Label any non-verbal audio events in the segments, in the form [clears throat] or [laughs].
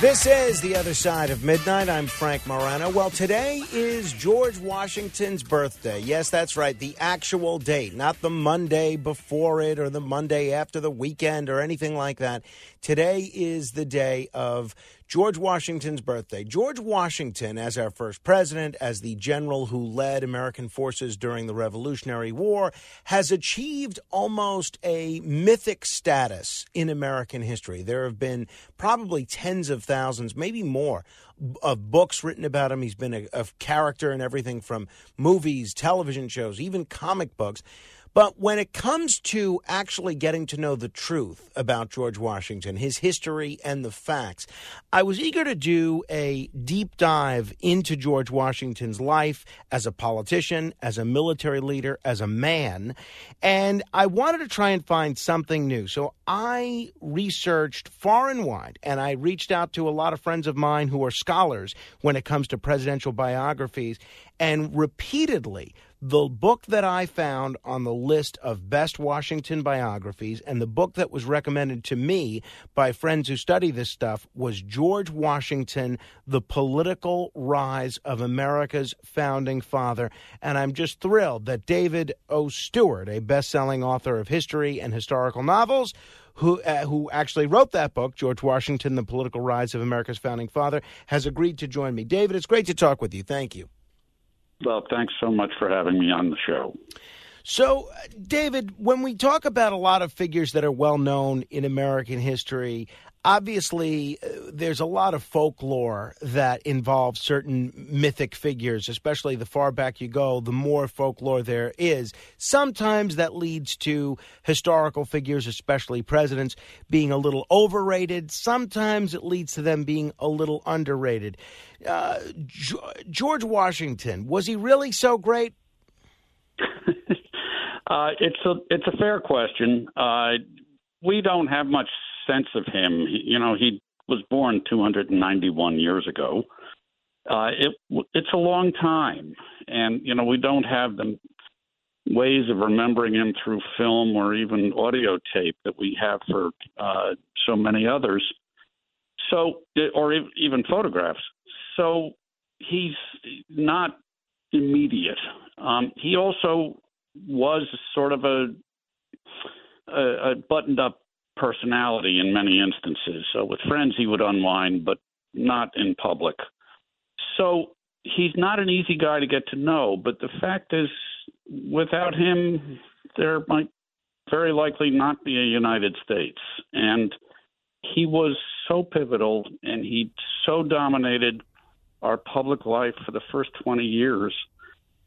This is The Other Side of Midnight. I'm Frank Morano. Well, today is George Washington's birthday. Yes, that's right. The actual date, not the Monday before it or the Monday after the weekend or anything like that. Today is the day of George Washington's birthday. George Washington, as our first president, as the general who led American forces during the Revolutionary War, has achieved almost a mythic status in American history. There have been probably tens of thousands, maybe more, of books written about him. He's been a, a character in everything from movies, television shows, even comic books. But when it comes to actually getting to know the truth about George Washington, his history, and the facts, I was eager to do a deep dive into George Washington's life as a politician, as a military leader, as a man. And I wanted to try and find something new. So I researched far and wide, and I reached out to a lot of friends of mine who are scholars when it comes to presidential biographies. And repeatedly, the book that I found on the list of best Washington biographies and the book that was recommended to me by friends who study this stuff was George Washington, The Political Rise of America's Founding Father. And I'm just thrilled that David O. Stewart, a best selling author of history and historical novels, who uh, who actually wrote that book, George Washington: The Political Rise of America's Founding Father, has agreed to join me. David, it's great to talk with you. Thank you. Well, thanks so much for having me on the show. So, David, when we talk about a lot of figures that are well known in American history, obviously uh, there's a lot of folklore that involves certain mythic figures especially the far back you go the more folklore there is. Sometimes that leads to historical figures especially presidents being a little overrated. Sometimes it leads to them being a little underrated. Uh, george washington was he really so great [laughs] uh, it's a it's a fair question uh, we don't have much sense of him. You know, he was born 291 years ago. Uh, it it's a long time, and you know we don't have the ways of remembering him through film or even audio tape that we have for uh, so many others. So, or even photographs. So he's not immediate. Um, he also was sort of a, a, a buttoned up personality in many instances. So with friends, he would unwind, but not in public. So he's not an easy guy to get to know. But the fact is, without him, there might very likely not be a United States. And he was so pivotal and he so dominated our public life for the first 20 years.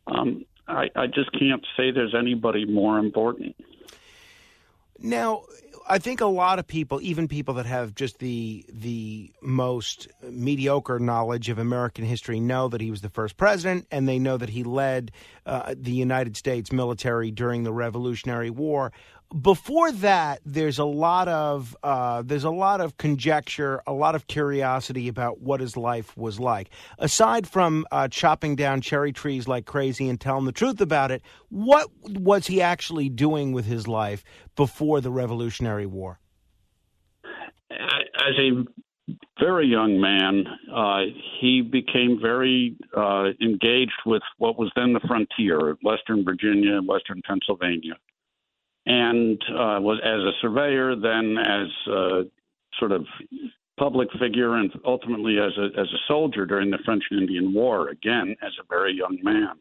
Um, I, I just can't say there's anybody more important. Now, I think a lot of people, even people that have just the the most mediocre knowledge of American history, know that he was the first president, and they know that he led uh, the United States military during the Revolutionary War before that, there's a lot of uh, there's a lot of conjecture, a lot of curiosity about what his life was like. Aside from uh, chopping down cherry trees like crazy and telling the truth about it, what was he actually doing with his life before the Revolutionary War? As a very young man, uh, he became very uh, engaged with what was then the frontier, Western Virginia, Western Pennsylvania and uh, was as a surveyor, then as a sort of public figure, and ultimately as a as a soldier during the French and Indian War. Again, as a very young man.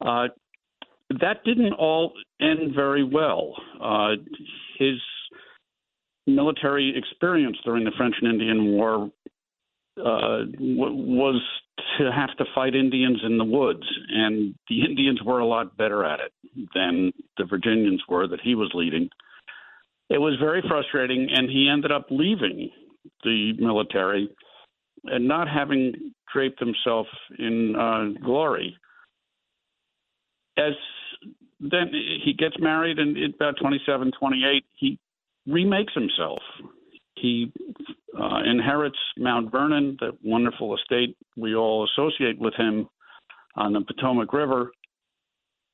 Uh, that didn't all end very well. Uh, his military experience during the French and Indian War uh, w- was to have to fight Indians in the woods, and the [laughs] Indians were a lot better at it than the Virginians were that he was leading. It was very frustrating, and he ended up leaving the military and not having draped himself in uh, glory. As then he gets married, and about 27, 28, he remakes himself. He uh, inherits Mount Vernon, the wonderful estate we all associate with him on the Potomac River.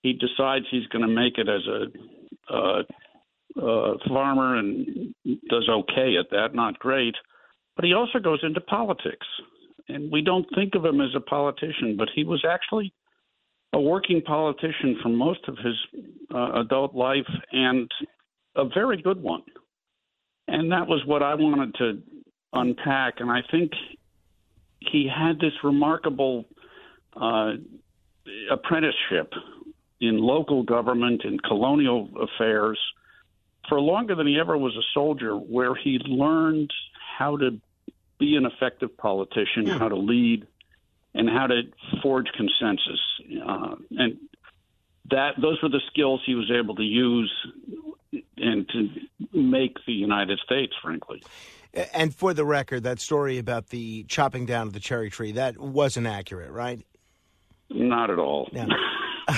He decides he's going to make it as a, a, a farmer and does okay at that, not great. But he also goes into politics. And we don't think of him as a politician, but he was actually a working politician for most of his uh, adult life and a very good one. And that was what I wanted to unpack. And I think he had this remarkable uh, apprenticeship in local government and colonial affairs for longer than he ever was a soldier, where he learned how to be an effective politician, how to lead, and how to forge consensus. Uh, and that those were the skills he was able to use and to make the United States, frankly. And for the record, that story about the chopping down of the cherry tree that wasn't accurate, right? Not at all. [laughs]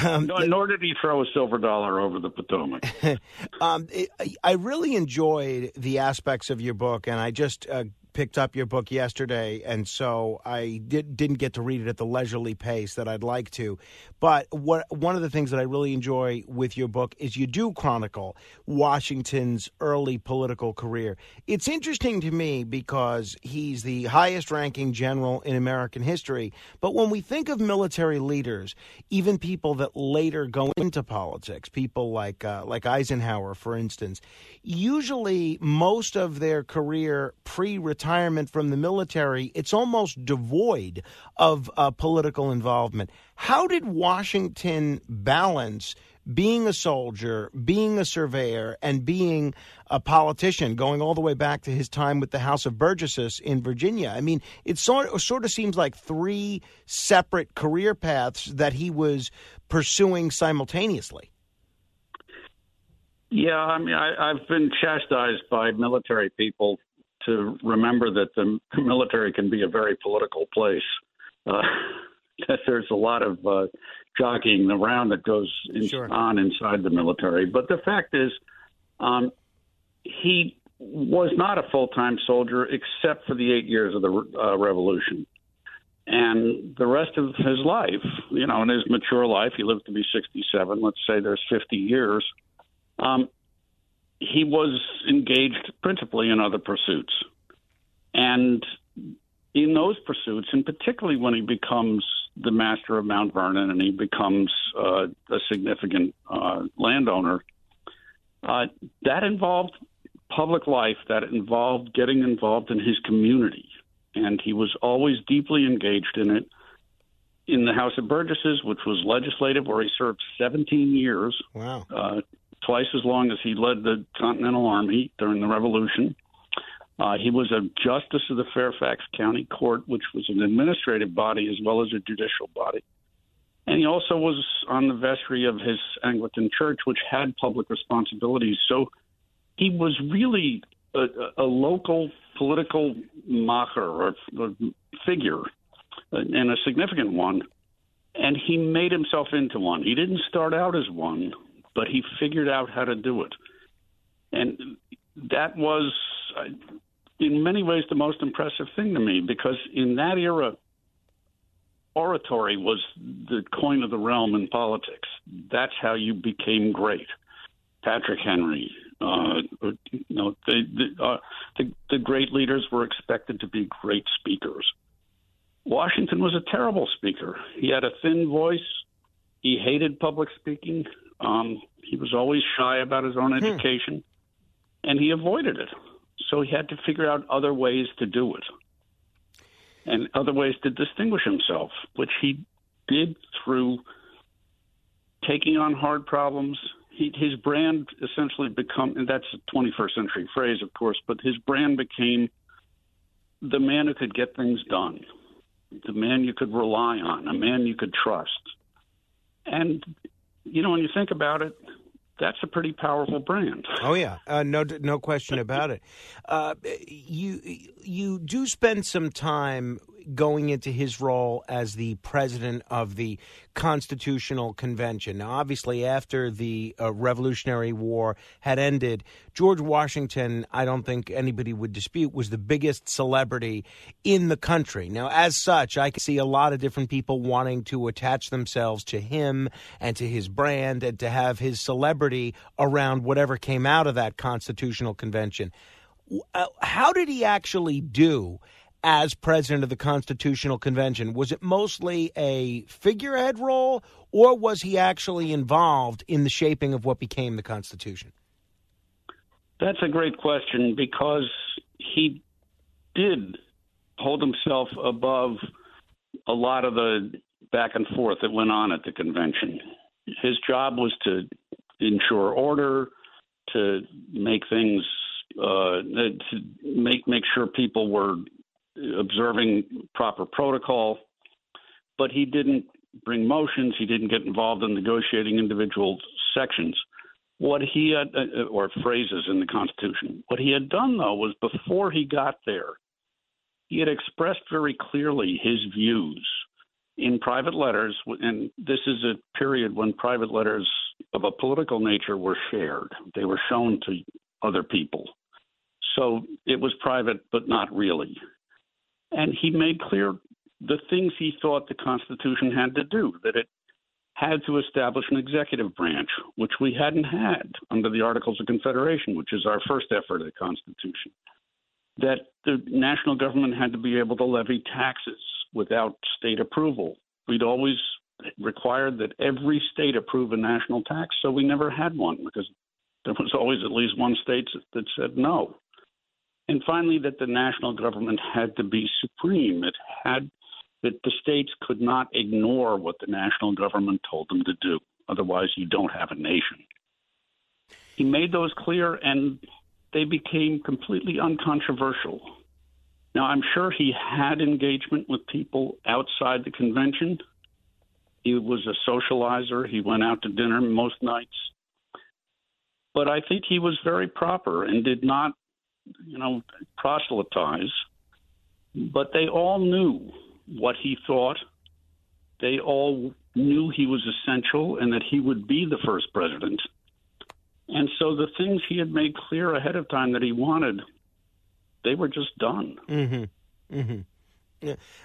Um, no, nor did he throw a silver dollar over the Potomac. [laughs] um, it, I really enjoyed the aspects of your book, and I just uh, picked up your book yesterday, and so I did, didn't get to read it at the leisurely pace that I'd like to. But what one of the things that I really enjoy with your book is you do chronicle Washington's early political career. It's interesting to me because he's the highest ranking general in American history. But when we think of military leaders, even people that later go into politics, people like uh, like Eisenhower, for instance, usually most of their career pre-retirement retirement from the military, it's almost devoid of uh, political involvement. How did Washington balance being a soldier, being a surveyor, and being a politician, going all the way back to his time with the House of Burgesses in Virginia? I mean, it sort of, sort of seems like three separate career paths that he was pursuing simultaneously. Yeah, I mean, I, I've been chastised by military people to remember that the military can be a very political place. Uh, [laughs] that there's a lot of uh, jockeying around that goes in, sure. on inside the military. But the fact is, um, he was not a full time soldier except for the eight years of the uh, revolution. And the rest of his life, you know, in his mature life, he lived to be 67. Let's say there's 50 years. Um, he was engaged principally in other pursuits. And in those pursuits, and particularly when he becomes the master of Mount Vernon and he becomes uh, a significant uh, landowner, uh, that involved public life, that involved getting involved in his community. And he was always deeply engaged in it. In the House of Burgesses, which was legislative, where he served 17 years. Wow. Uh, twice as long as he led the Continental Army during the Revolution. Uh, he was a justice of the Fairfax County Court, which was an administrative body as well as a judicial body. And he also was on the vestry of his Anglican church, which had public responsibilities. So he was really a, a local political macher or figure, and a significant one. And he made himself into one. He didn't start out as one, but he figured out how to do it. And that was, in many ways, the most impressive thing to me because in that era, oratory was the coin of the realm in politics. That's how you became great. Patrick Henry, uh, you know, the, uh, the, the great leaders were expected to be great speakers. Washington was a terrible speaker. He had a thin voice. He hated public speaking. Um, he was always shy about his own hmm. education, hmm. and he avoided it. So he had to figure out other ways to do it and other ways to distinguish himself, which he did through taking on hard problems. He, his brand essentially become, and that's a 21st century phrase, of course, but his brand became the man who could get things done, the man you could rely on, a man you could trust. And, you know, when you think about it, that's a pretty powerful brand. Oh yeah, uh, no no question about it. Uh, you you do spend some time going into his role as the president of the Constitutional Convention. Now, obviously, after the uh, Revolutionary War had ended, George Washington, I don't think anybody would dispute, was the biggest celebrity in the country. Now, as such, I can see a lot of different people wanting to attach themselves to him and to his brand and to have his celebrity around whatever came out of that Constitutional Convention. Uh, how did he actually do as president of the Constitutional Convention? Was it mostly a figurehead role, or was he actually involved in the shaping of what became the Constitution? That's a great question because he did hold himself above a lot of the back and forth that went on at the convention. His job was to ensure order, to make things, uh, to make make sure people were observing proper protocol, but he didn't bring motions. He didn't get involved in negotiating individual sections. What he had, uh, or phrases in the Constitution, what he had done though was before he got there, he had expressed very clearly his views in private letters, and this is a period when private letters of a political nature were shared. They were shown to other people. So it was private, but not really and he made clear the things he thought the Constitution had to do, that it had to establish an executive branch, which we hadn't had under the Articles of Confederation, which is our first effort of the Constitution. That the national government had to be able to levy taxes without state approval. We'd always required that every state approve a national tax, so we never had one because there was always at least one state that said no. And finally, that the national government had to be supreme. It had that the states could not ignore what the national government told them to do. Otherwise, you don't have a nation. He made those clear, and they became completely uncontroversial. Now, I'm sure he had engagement with people outside the convention. He was a socializer. He went out to dinner most nights. But I think he was very proper and did not you know, proselytize, but they all knew what he thought. They all knew he was essential and that he would be the first president. And so the things he had made clear ahead of time that he wanted, they were just done. Mm-hmm. Mm-hmm.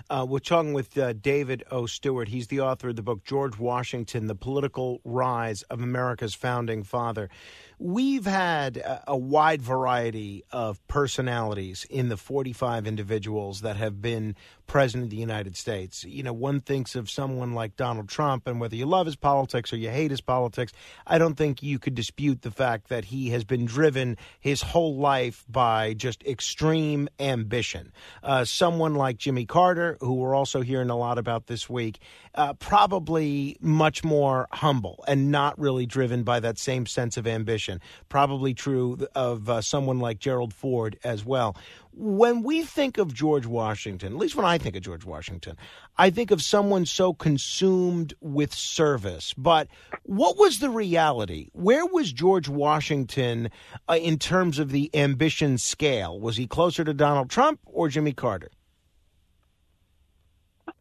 Uh, we're talking with uh, David O. Stewart. He's the author of the book George Washington, The Political Rise of America's Founding Father. We've had a, a wide variety of personalities in the 45 individuals that have been president of the United States. You know, one thinks of someone like Donald Trump, and whether you love his politics or you hate his politics, I don't think you could dispute the fact that he has been driven his whole life by just extreme ambition. Uh, someone like Jimmy Carter, who we're also hearing a lot about this week, uh, probably much more humble and not really driven by that same sense of ambition. Probably true of uh, someone like Gerald Ford as well when we think of George Washington, at least when I think of George Washington, I think of someone so consumed with service. But what was the reality? Where was George Washington uh, in terms of the ambition scale? Was he closer to Donald Trump or Jimmy Carter?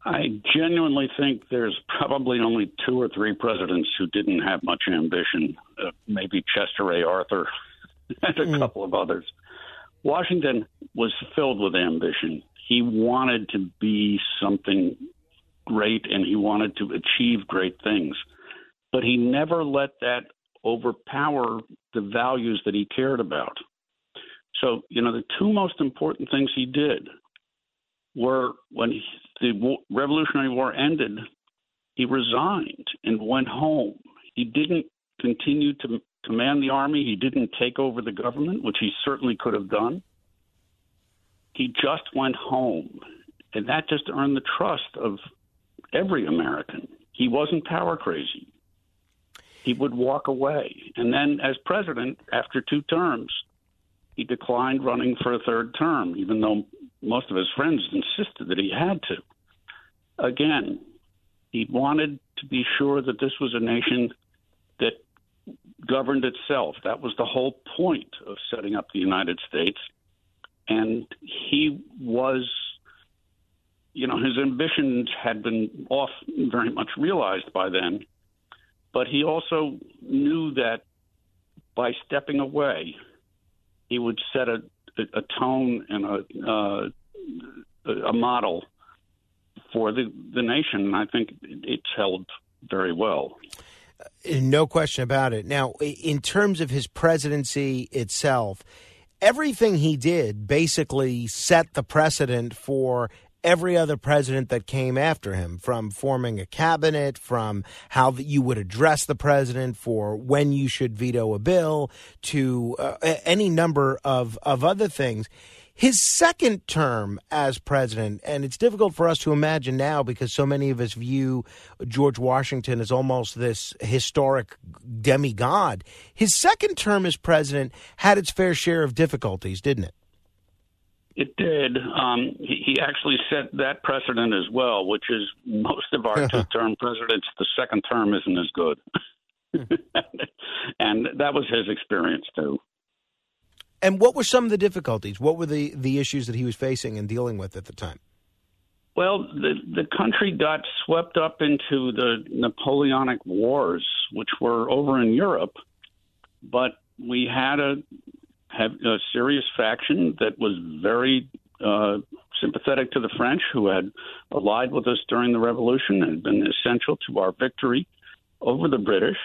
I genuinely think there's probably only two or three presidents who didn't have much ambition. Uh, maybe Chester A. Arthur [laughs] and a mm. couple of others. Washington was filled with ambition. He wanted to be something great and he wanted to achieve great things. But he never let that overpower the values that he cared about. So, you know, the two most important things he did were when he, the Revolutionary War ended, he resigned and went home. He didn't continue to command the army. He didn't take over the government, which he certainly could have done. He just went home. And that just earned the trust of every American. He wasn't power crazy. he would walk away. And then, as president, after two terms, he declined running for a third term, even though most of his friends insisted that he had to. Again, he wanted to be sure that this was a nation that governed itself. That was the whole point of setting up the United States. And he was, you know, his ambitions had been off very much realized by then. But he also knew that by stepping away, he would set a, a tone and a, uh, a model for the, the nation. And I think it's held very well. No question about it. Now, in terms of his presidency itself, everything he did basically set the precedent for every other president that came after him, from forming a cabinet, from how you would address the president, for when you should veto a bill, to uh, any number of, of other things. His second term as president, and it's difficult for us to imagine now because so many of us view George Washington as almost this historic demigod. His second term as president had its fair share of difficulties, didn't it? It did. Um, he, he, actually set that precedent as well, which is most of our two term presidents, the second term isn't as good. [laughs] and that was his experience, too. And what were some of the difficulties? What were the, the issues that he was facing and dealing with at the time? Well, the the country got swept up into the Napoleonic Wars, which were over in Europe, but we had a have a serious faction that was very uh, sympathetic to the French, who had allied with us during the Revolution and been essential to our victory over the British.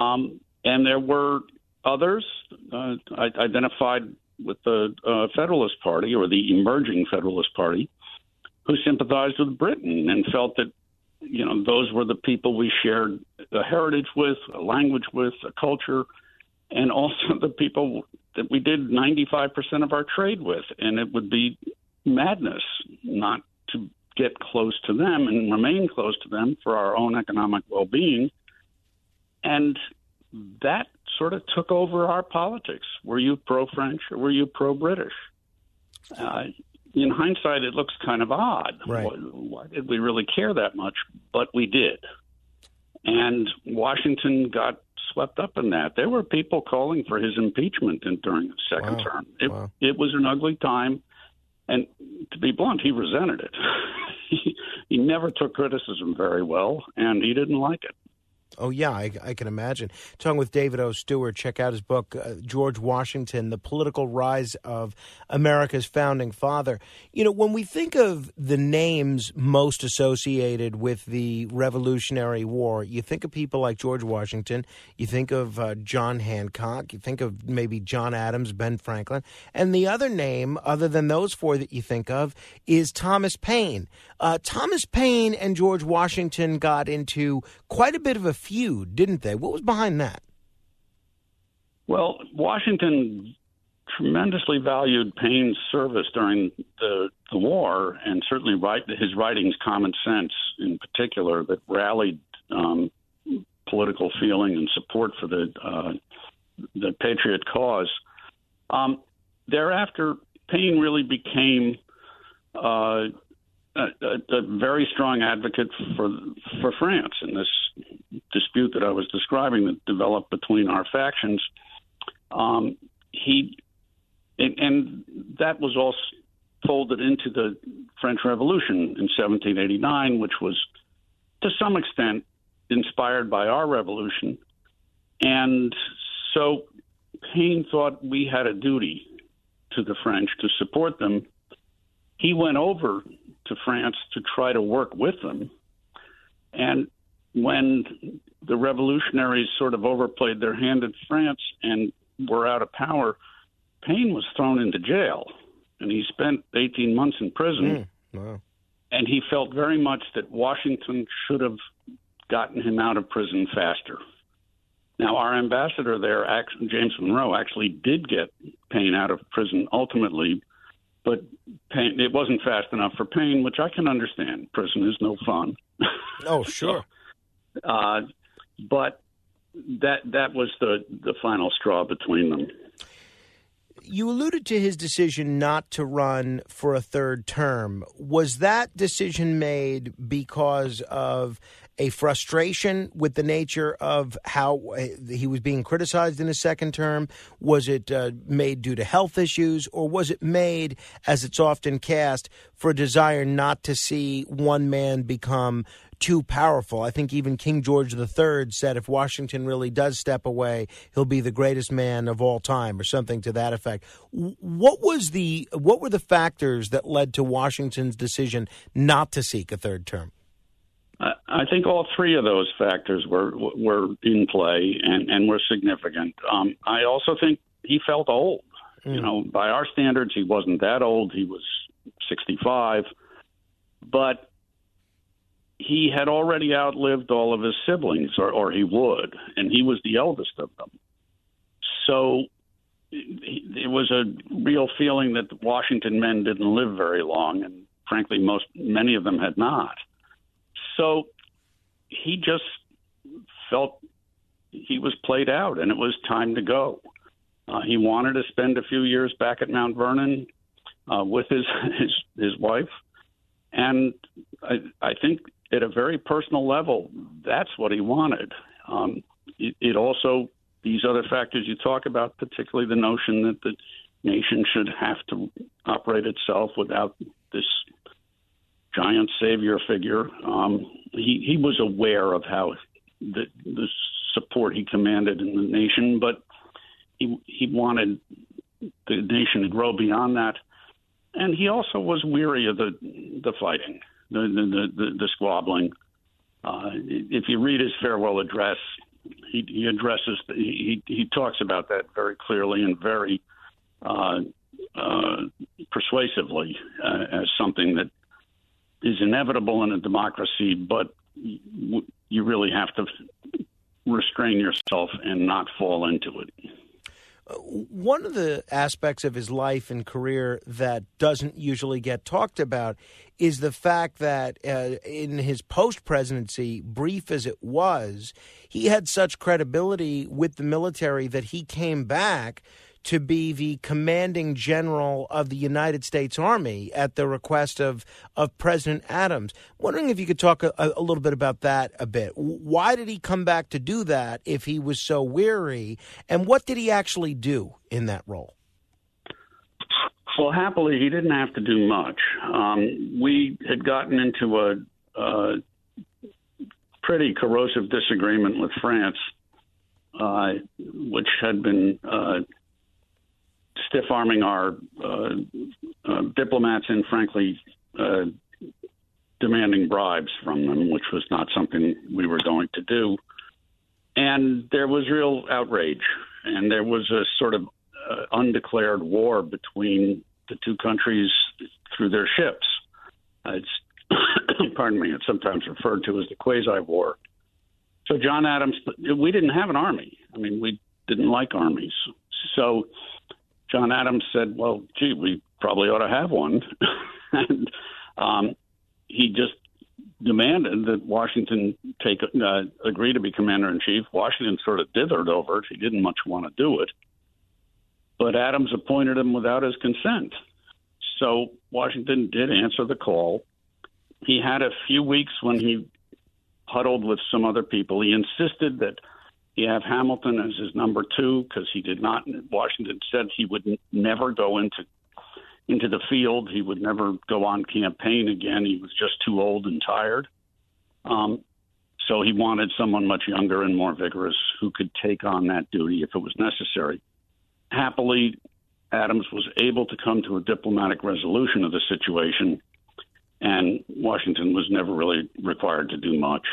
Um, and there were others uh, identified with the uh, Federalist Party or the emerging Federalist Party who sympathized with Britain and felt that you know those were the people we shared a heritage with, a language with, a culture, and also [laughs] the people that we did 95% of our trade with, and it would be madness not to get close to them and remain close to them for our own economic well-being. And that sort of took over our politics. Were you pro French or were you pro British? Uh, in hindsight, it looks kind of odd. Right. Why, why did we really care that much? But we did. And Washington got swept up in that. There were people calling for his impeachment in, during the second wow. term. It, wow. it was an ugly time. And to be blunt, he resented it. [laughs] he, he never took criticism very well, and he didn't like it. Oh, yeah, I, I, can imagine. Talking with David O. Stewart, check out his book, uh, George Washington, The Political Rise of America's Founding Father. You know, when we think of the names most associated with the Revolutionary War, you think of people like George Washington, you think of uh, John Hancock, you think of maybe John Adams, Ben Franklin, and the other name, other than those four that you think of, is Thomas Paine. Uh, Thomas Paine and George Washington got into quite a bit of a feud, didn't they? What was behind that? Well, Washington tremendously valued Paine's service during the, the war, and certainly his writings, Common Sense in particular, that rallied um, political feeling and support for the uh, the patriot cause. Um, thereafter, Paine really became uh, a, a, very strong advocate for for France in this dispute that I was describing that developed between our factions. Um, he and, and, that was all folded into the French Revolution in 1789, which was to some extent inspired by our revolution. And so Paine thought we had a duty to the French to support them. He went over to France to try to work with them. And when the revolutionaries sort of overplayed their hand in France and were out of power, Paine was thrown into jail, and he spent 18 months in prison. Mm, wow. And he felt very much that Washington should have gotten him out of prison faster. Now, our ambassador there, James Monroe, actually did get Paine out of prison ultimately but Paine, it wasn't fast enough for Paine, which I can understand. Prison is no fun. [laughs] Oh, sure. uh, but that that was the the final straw between them. You alluded to his decision not to run for a third term. Was that decision made because of a frustration with the nature of how uh, he was being criticized in his second term? Was it uh, made due to health issues, or was it made, as it's often cast, for a desire not to see one man become too powerful. I think even King George III said if Washington really does step away, he'll be the greatest man of all time, or something to that effect. What was the what were the factors that led to Washington's decision not to seek a third term? I think all three of those factors were were in play and, and were significant. Um, I also think he felt old. Mm. You know, by our standards, he wasn't that old. He was 65, but he had already outlived all of his siblings, or, or he would, and he was the eldest of them. So it was a real feeling that the Washington men didn't live very long, and frankly, most many of them had not. So he just felt he was played out and it was time to go. Uh, he wanted to spend a few years back at Mount Vernon uh, with his, [laughs] his his wife, and I, I think at a very personal level, that's what he wanted. Um, it, it also these other factors you talk about, particularly the notion that the nation should have to operate itself without this giant savior figure. Um, he he was aware of how the the support he commanded in the nation, but he he wanted the nation to grow beyond that, and he also was weary of the the fighting, the the the, the squabbling. Uh, if you read his farewell address, he, he addresses he he talks about that very clearly and very uh, uh, persuasively uh, as something that is inevitable in a democracy, but you really have to restrain yourself and not fall into it. One of the aspects of his life and career that doesn't usually get talked about is the fact that uh, in his post presidency, brief as it was, he had such credibility with the military that he came back to be the commanding general of the United States Army at the request of, of President Adams. wondering if you could talk a, a, little bit about that a bit. Why did he come back to do that if he was so weary? And what did he actually do in that role? Well, happily, he didn't have to do much. Um, we had gotten into a, pretty corrosive disagreement with France, uh, which had been uh, stiff arming our uh, uh, diplomats and, frankly, uh, demanding bribes from them, which was not something we were going to do. And there was real outrage, and there was a sort of uh, undeclared war between the two countries through their ships. Uh, it's, [coughs] pardon me, it's sometimes referred to as the quasi war. So John Adams, we didn't have an army. I mean, we didn't like armies. So John Adams said, "Well, gee, we probably ought to have one," [laughs] and um, he just demanded that Washington take uh, agree to be commander in chief. Washington sort of dithered over it; he didn't much want to do it, but Adams appointed him without his consent. So Washington did answer the call. He had a few weeks when he huddled with some other people. He insisted that you have Hamilton as his number two because he did not. Washington said he would never go into into the field. He would never go on campaign again. He was just too old and tired. Um, so he wanted someone much younger and more vigorous who could take on that duty if it was necessary. Happily, Adams was able to come to a diplomatic resolution of the situation, and Washington was never really required to do much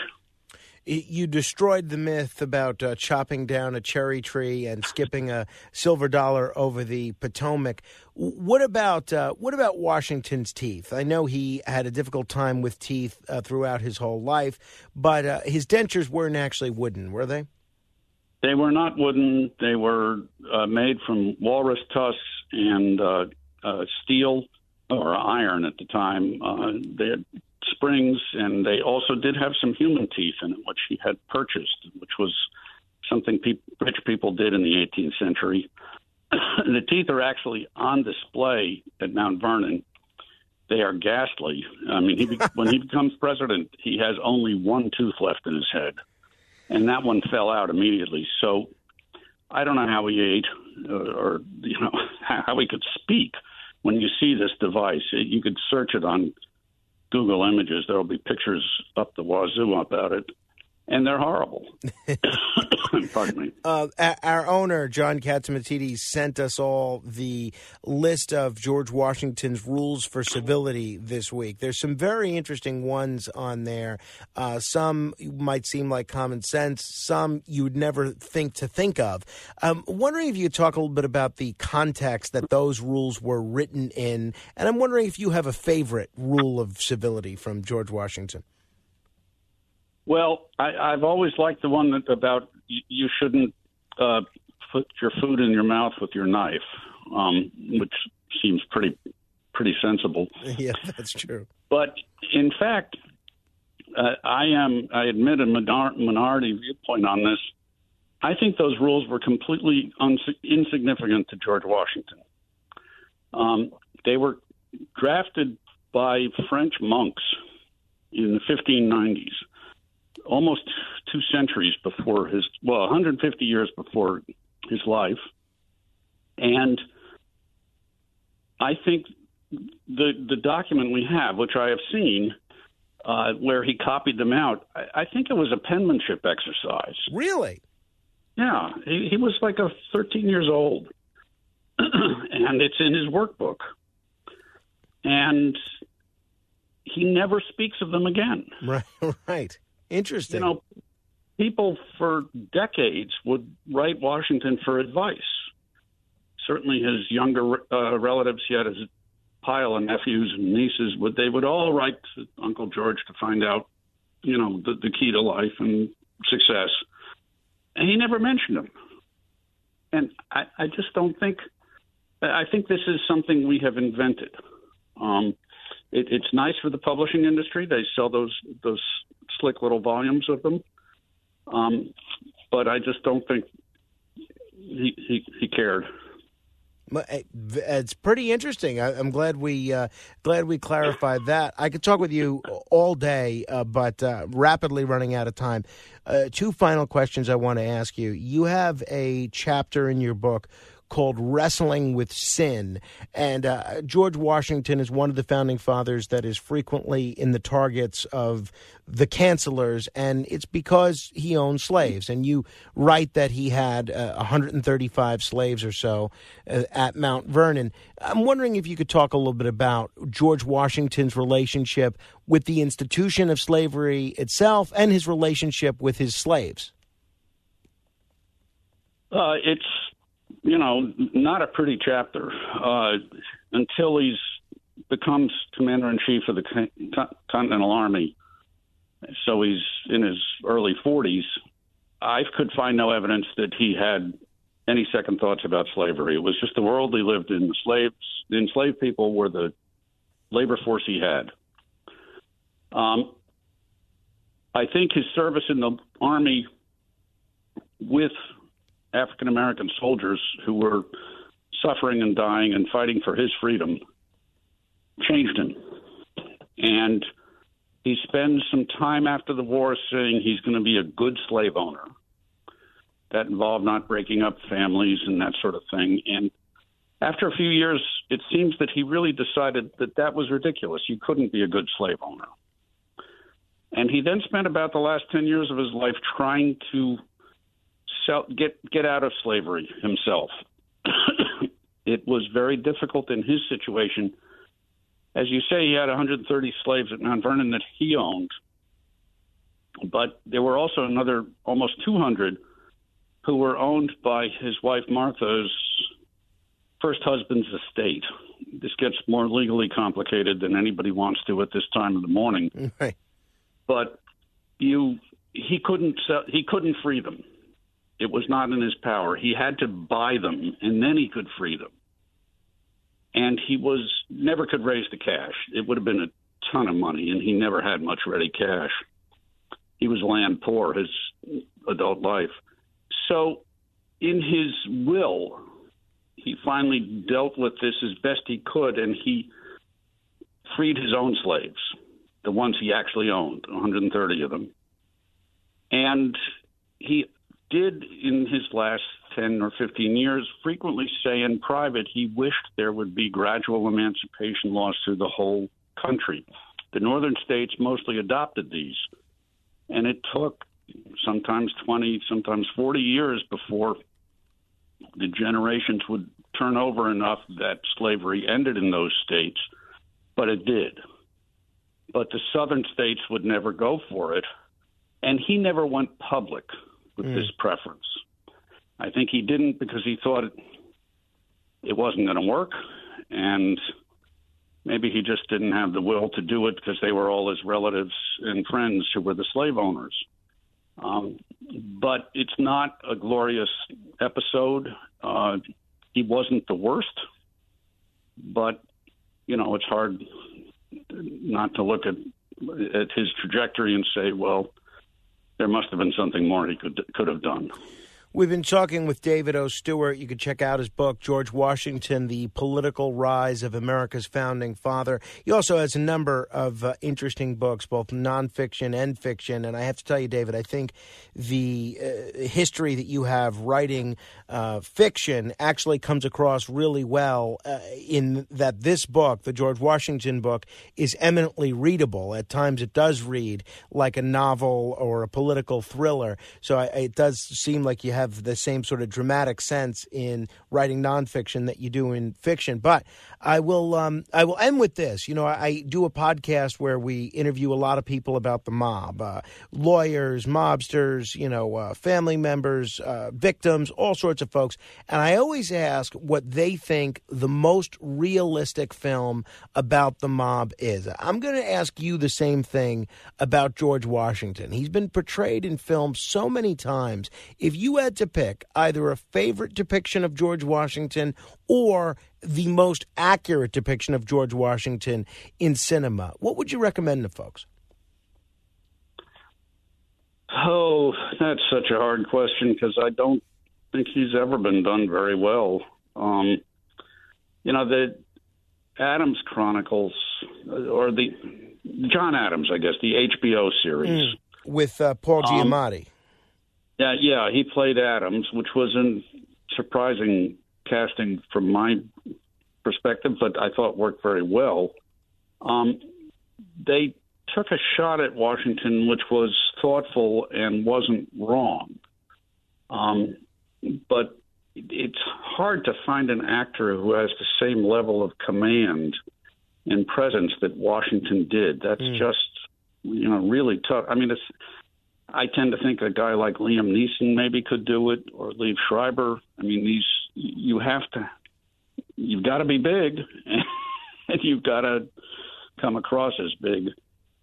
you destroyed the myth about uh, chopping down a cherry tree and skipping a silver dollar over the Potomac. What about uh, what about Washington's teeth? I know he had a difficult time with teeth uh, throughout his whole life, but uh, his dentures weren't actually wooden, were they? They were not wooden. They were uh, made from walrus tusks and uh, steel or iron at the time. they had springs, and they also did have some human teeth in it, which he had purchased, which was something pe- rich people did in the 18th century. [clears throat] the teeth are actually on display at Mount Vernon. They are ghastly. I mean, he, [laughs] when he becomes president, he has only one tooth left in his head, and that one fell out immediately. So I don't know how he ate, or, or you know [laughs] how he could speak. When you see this device, you could search it on Google Images. There will be pictures up the wazoo about it and they're horrible. [laughs] Pardon me. Uh, our owner, John Catsimatidis, sent us all the list of George Washington's rules for civility this week. There's some very interesting ones on there. Uh, some might seem like common sense, some you would never think to think of. I'm um, wondering if you could talk a little bit about the context that those rules were written in, and I'm wondering if you have a favorite rule of civility from George Washington. Well, I, I've always liked the one that about you shouldn't uh, put your food in your mouth with your knife, um, which seems pretty pretty sensible. [laughs] Yeah, that's true. But in fact, uh, I am I admit a minority viewpoint on this. I think those rules were completely uns- insignificant to George Washington. Um, they were drafted by French monks in the 1590s almost two centuries before his, well, 150 years before his life. And I think the the document we have, which I have seen, uh, where he copied them out, I, I think it was a penmanship exercise. Really? Yeah, he, he was like a 13 years old, [clears throat] and it's in his workbook. And he never speaks of them again. [laughs] Right, right. Interesting. You know, people for decades would write Washington for advice. Certainly, his younger uh, relatives, he had his pile of nephews and nieces, would they would all write to Uncle George to find out, you know, the, the key to life and success. And he never mentioned them. And I, I just don't think. I think this is something we have invented. Um, it, it's nice for the publishing industry; they sell those those slick little volumes of them. Um, but I just don't think he he, he cared. Eh, it's pretty interesting. I, am glad we uh, glad we clarified that. I could talk with you all day, uh, but uh, rapidly running out of time. Uh, two final questions I want to ask you. You have a chapter in your book called Wrestling with Sin. And uh, George Washington is one of the founding fathers that is frequently in the targets of the cancelers, and it's because he owned slaves. And you write that he had uh, 135 slaves or so uh, at Mount Vernon. I'm wondering if you could talk a little bit about George Washington's relationship with the institution of slavery itself and his relationship with his slaves. Uh, it's you know, not a pretty chapter uh, until he's becomes commander in chief of the Continental Army. So he's in his early 40s. I could find no evidence that he had any second thoughts about slavery. It was just the world he lived in. The slaves, the enslaved people, were the labor force he had. Um, I think his service in the army with African American soldiers who were suffering and dying and fighting for his freedom changed him. And he spends some time after the war saying he's going to be a good slave owner. That involved not breaking up families and that sort of thing. And after a few years, it seems that he really decided that that was ridiculous. You couldn't be a good slave owner. And he then spent about the last 10 years of his life trying to sell, get get out of slavery himself. [coughs] it was very difficult in his situation. As you say, he had 130 slaves at Mount Vernon that he owned, but there were also another almost 200 who were owned by his wife Martha's first husband's estate. This gets more legally complicated than anybody wants to at this time of the morning. [laughs] Right. But you he couldn't sell, he couldn't free them. It was not in his power. He had to buy them, and then he could free them. And he was never could raise the cash. It would have been a ton of money, and he never had much ready cash. He was land poor his adult life. So, in his will, he finally dealt with this as best he could, and he freed his own slaves, the ones he actually owned, 130 of them. And he did, in his last 10 or 15 years, frequently say in private he wished there would be gradual emancipation laws through the whole country. The northern states mostly adopted these, and it took sometimes 20, sometimes 40 years before the generations would turn over enough that slavery ended in those states, but it did. But the southern states would never go for it, and he never went public with mm. this preference. I think he didn't because he thought it, it wasn't going to work, and maybe he just didn't have the will to do it because they were all his relatives and friends who were the slave owners. Um, but it's not a glorious episode. Uh, he wasn't the worst, but you know it's hard not to look at at his trajectory and say, well, there must have been something more he could could have done. We've been talking with David O. Stewart. You can check out his book, George Washington, The Political Rise of America's Founding Father. He also has a number of uh, interesting books, both nonfiction and fiction. And I have to tell you, David, I think the uh, history that you have writing uh, fiction actually comes across really well uh, in that this book, the George Washington book, is eminently readable. At times it does read like a novel or a political thriller. So I, it does seem like you have have the same sort of dramatic sense in writing nonfiction that you do in fiction. But I will um, I will end with this. You know, I, I, do a podcast where we interview a lot of people about the mob, uh, lawyers, mobsters, you know, uh, family members, uh, victims, all sorts of folks, and I always ask what they think the most realistic film about the mob is. I'm going to ask you the same thing about George Washington. He's been portrayed in films so many times. If you had had to pick either a favorite depiction of George Washington or the most accurate depiction of George Washington in cinema, what would you recommend to folks? Oh, that's such a hard question because I don't think he's ever been done very well. Um, you know, the Adams Chronicles, or the John Adams, I guess, the HBO series. Mm, with uh, Paul um, Giamatti. Um, yeah, yeah, he played Adams, which was a surprising casting from my perspective, but I thought worked very well. Um, they took a shot at Washington, which was thoughtful and wasn't wrong. Um, but it's hard to find an actor who has the same level of command and presence that Washington did. That's mm. just you know really tough. I mean, it's I tend to think a guy like Liam Neeson maybe could do it, or Liev Schreiber. I mean, these you have to, you've got to be big, [laughs] and you've got to come across as big.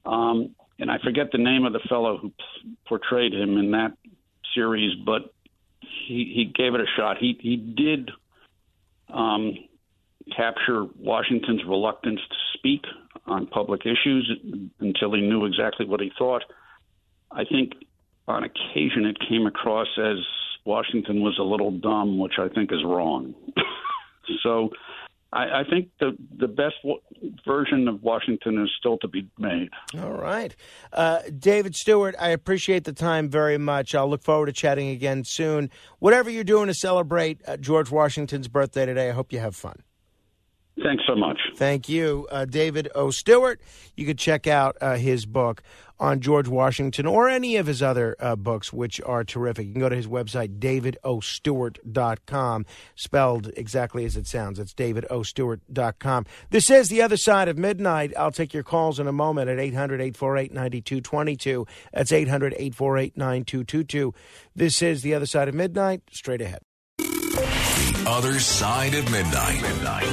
Um, and I forget the name of the fellow who portrayed him in that series, but he he gave it a shot. He he did um, capture Washington's reluctance to speak on public issues until he knew exactly what he thought. I think on occasion it came across as Washington was a little dumb, which I think is wrong. [laughs] so I, I, think the the best w- version of Washington is still to be made. All right, uh, David Stewart, I appreciate the time very much. I'll look forward to chatting again soon. Whatever you're doing to celebrate uh, George Washington's birthday today, I hope you have fun. Thanks so much. Thank you, uh, David O. Stewart. You could check out uh, his book on George Washington or any of his other uh, books, which are terrific. You can go to his website, davidostewart.com, spelled exactly as it sounds. It's davidostewart.com. This is The Other Side of Midnight. I'll take your calls in a moment at 800 848 9222. That's 800 848 9222. This is The Other Side of Midnight. Straight ahead. The Other Side of Midnight. midnight.